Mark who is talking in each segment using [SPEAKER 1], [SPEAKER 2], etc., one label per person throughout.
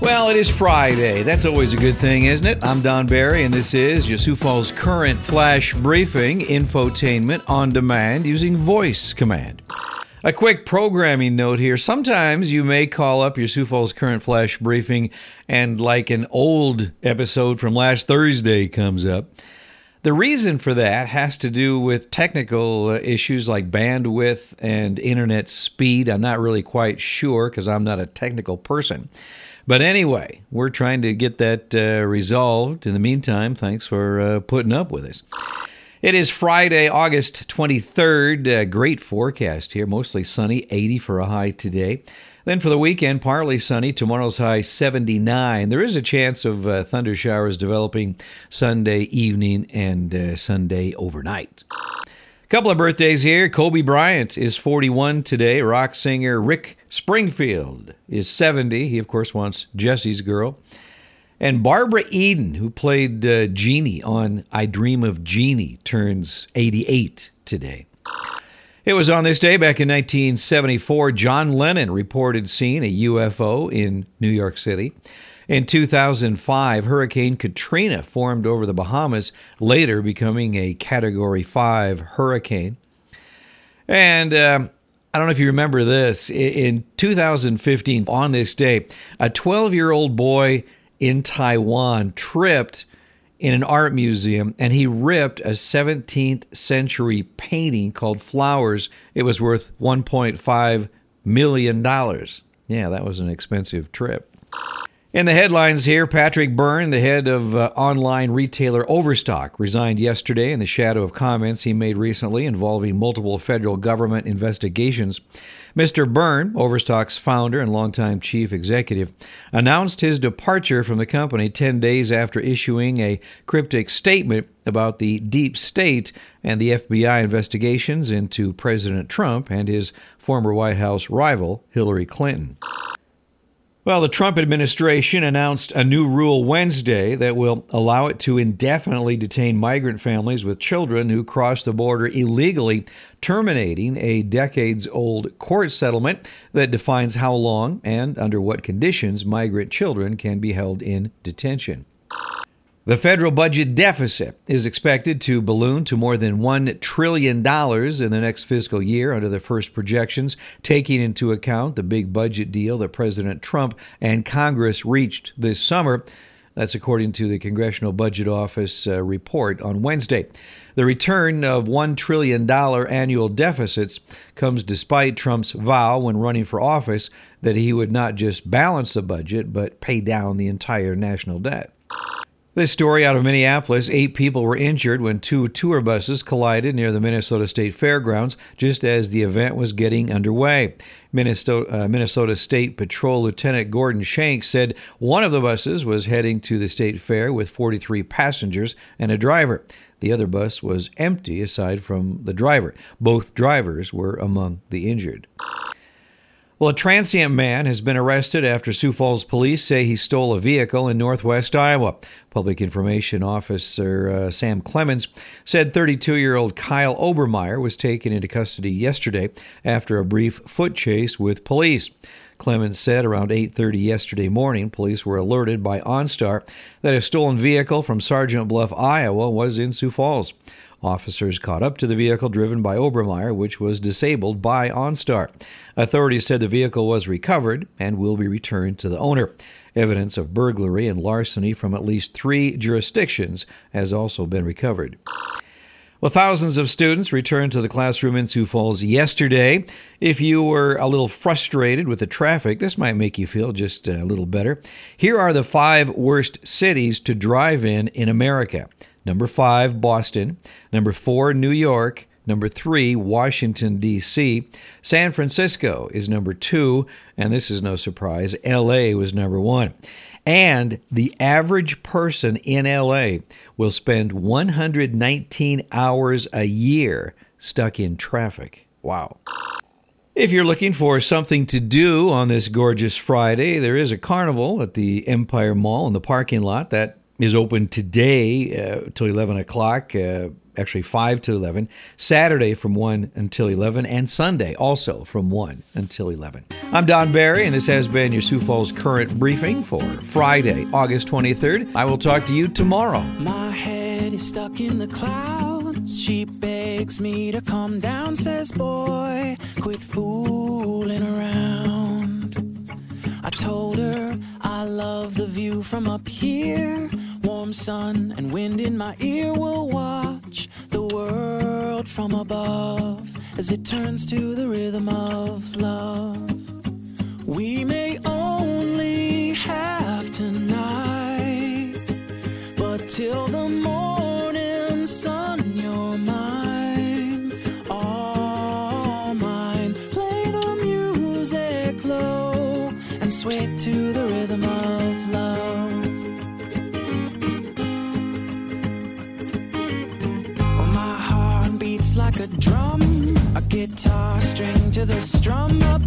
[SPEAKER 1] Well, it is Friday. That's always a good thing, isn't it? I'm Don Barry, and this is your Sioux Falls Current Flash Briefing infotainment on demand using voice command. A quick programming note here. Sometimes you may call up your Sioux Falls Current Flash Briefing, and like an old episode from last Thursday comes up. The reason for that has to do with technical uh, issues like bandwidth and internet speed. I'm not really quite sure because I'm not a technical person. But anyway, we're trying to get that uh, resolved. In the meantime, thanks for uh, putting up with us. It is Friday, August 23rd. Uh, great forecast here, mostly sunny, 80 for a high today. Then for the weekend, partly sunny. Tomorrow's high 79. There is a chance of uh, thunder showers developing Sunday evening and uh, Sunday overnight. A Couple of birthdays here. Kobe Bryant is 41 today. Rock singer Rick Springfield is 70. He, of course, wants Jessie's girl. And Barbara Eden, who played uh, Jeannie on I Dream of Jeannie, turns 88 today. It was on this day back in 1974, John Lennon reported seeing a UFO in New York City. In 2005, Hurricane Katrina formed over the Bahamas, later becoming a Category 5 hurricane. And uh, I don't know if you remember this. In 2015, on this day, a 12 year old boy in Taiwan tripped in an art museum and he ripped a 17th century painting called Flowers. It was worth $1.5 million. Yeah, that was an expensive trip. In the headlines here, Patrick Byrne, the head of uh, online retailer Overstock, resigned yesterday in the shadow of comments he made recently involving multiple federal government investigations. Mr. Byrne, Overstock's founder and longtime chief executive, announced his departure from the company 10 days after issuing a cryptic statement about the deep state and the FBI investigations into President Trump and his former White House rival, Hillary Clinton. Well, the Trump administration announced a new rule Wednesday that will allow it to indefinitely detain migrant families with children who cross the border illegally, terminating a decades old court settlement that defines how long and under what conditions migrant children can be held in detention. The federal budget deficit is expected to balloon to more than $1 trillion in the next fiscal year under the first projections, taking into account the big budget deal that President Trump and Congress reached this summer. That's according to the Congressional Budget Office uh, report on Wednesday. The return of $1 trillion annual deficits comes despite Trump's vow when running for office that he would not just balance the budget, but pay down the entire national debt. This story out of Minneapolis eight people were injured when two tour buses collided near the Minnesota State Fairgrounds just as the event was getting underway. Minnesota, uh, Minnesota State Patrol Lieutenant Gordon Shanks said one of the buses was heading to the state fair with 43 passengers and a driver. The other bus was empty aside from the driver. Both drivers were among the injured. Well, a transient man has been arrested after Sioux Falls police say he stole a vehicle in northwest Iowa. Public Information Officer uh, Sam Clemens said 32 year old Kyle Obermeyer was taken into custody yesterday after a brief foot chase with police. Clemens said around 8:30 yesterday morning, police were alerted by OnStar that a stolen vehicle from Sergeant Bluff, Iowa, was in Sioux Falls. Officers caught up to the vehicle driven by Obermeyer, which was disabled by OnStar. Authorities said the vehicle was recovered and will be returned to the owner. Evidence of burglary and larceny from at least three jurisdictions has also been recovered. Well, thousands of students returned to the classroom in Sioux Falls yesterday. If you were a little frustrated with the traffic, this might make you feel just a little better. Here are the five worst cities to drive in in America. Number five, Boston. Number four, New York. Number three, Washington, D.C. San Francisco is number two, and this is no surprise, L.A. was number one. And the average person in LA will spend 119 hours a year stuck in traffic. Wow. If you're looking for something to do on this gorgeous Friday, there is a carnival at the Empire Mall in the parking lot that is open today uh, till 11 o'clock. Uh, actually 5 to 11, Saturday from 1 until 11, and Sunday also from 1 until 11. I'm Don Barry, and this has been your Sioux Falls Current Briefing for Friday, August 23rd. I will talk to you tomorrow.
[SPEAKER 2] My head is stuck in the clouds. She begs me to come down, says, Boy, quit fooling around. I told her I love the view from up here. Sun and wind in my ear will watch the world from above as it turns to the rhythm of love. We may only have tonight, but till the morning sun, you're mine, all mine. Play the music low and sway to the rhythm of love. A guitar string to the strum, a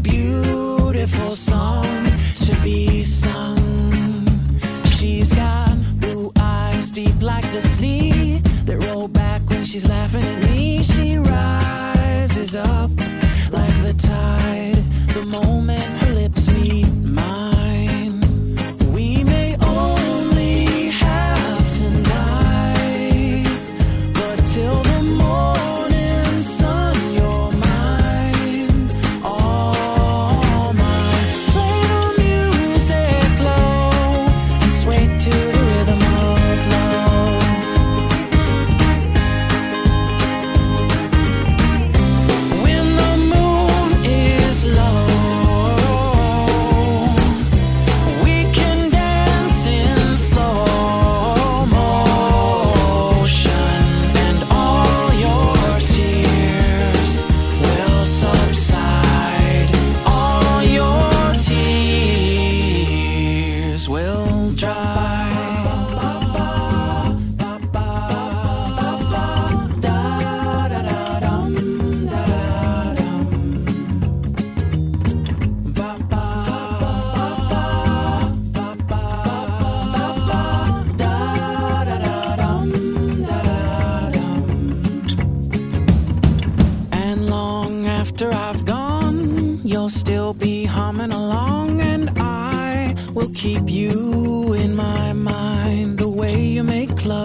[SPEAKER 2] tears will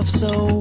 [SPEAKER 2] so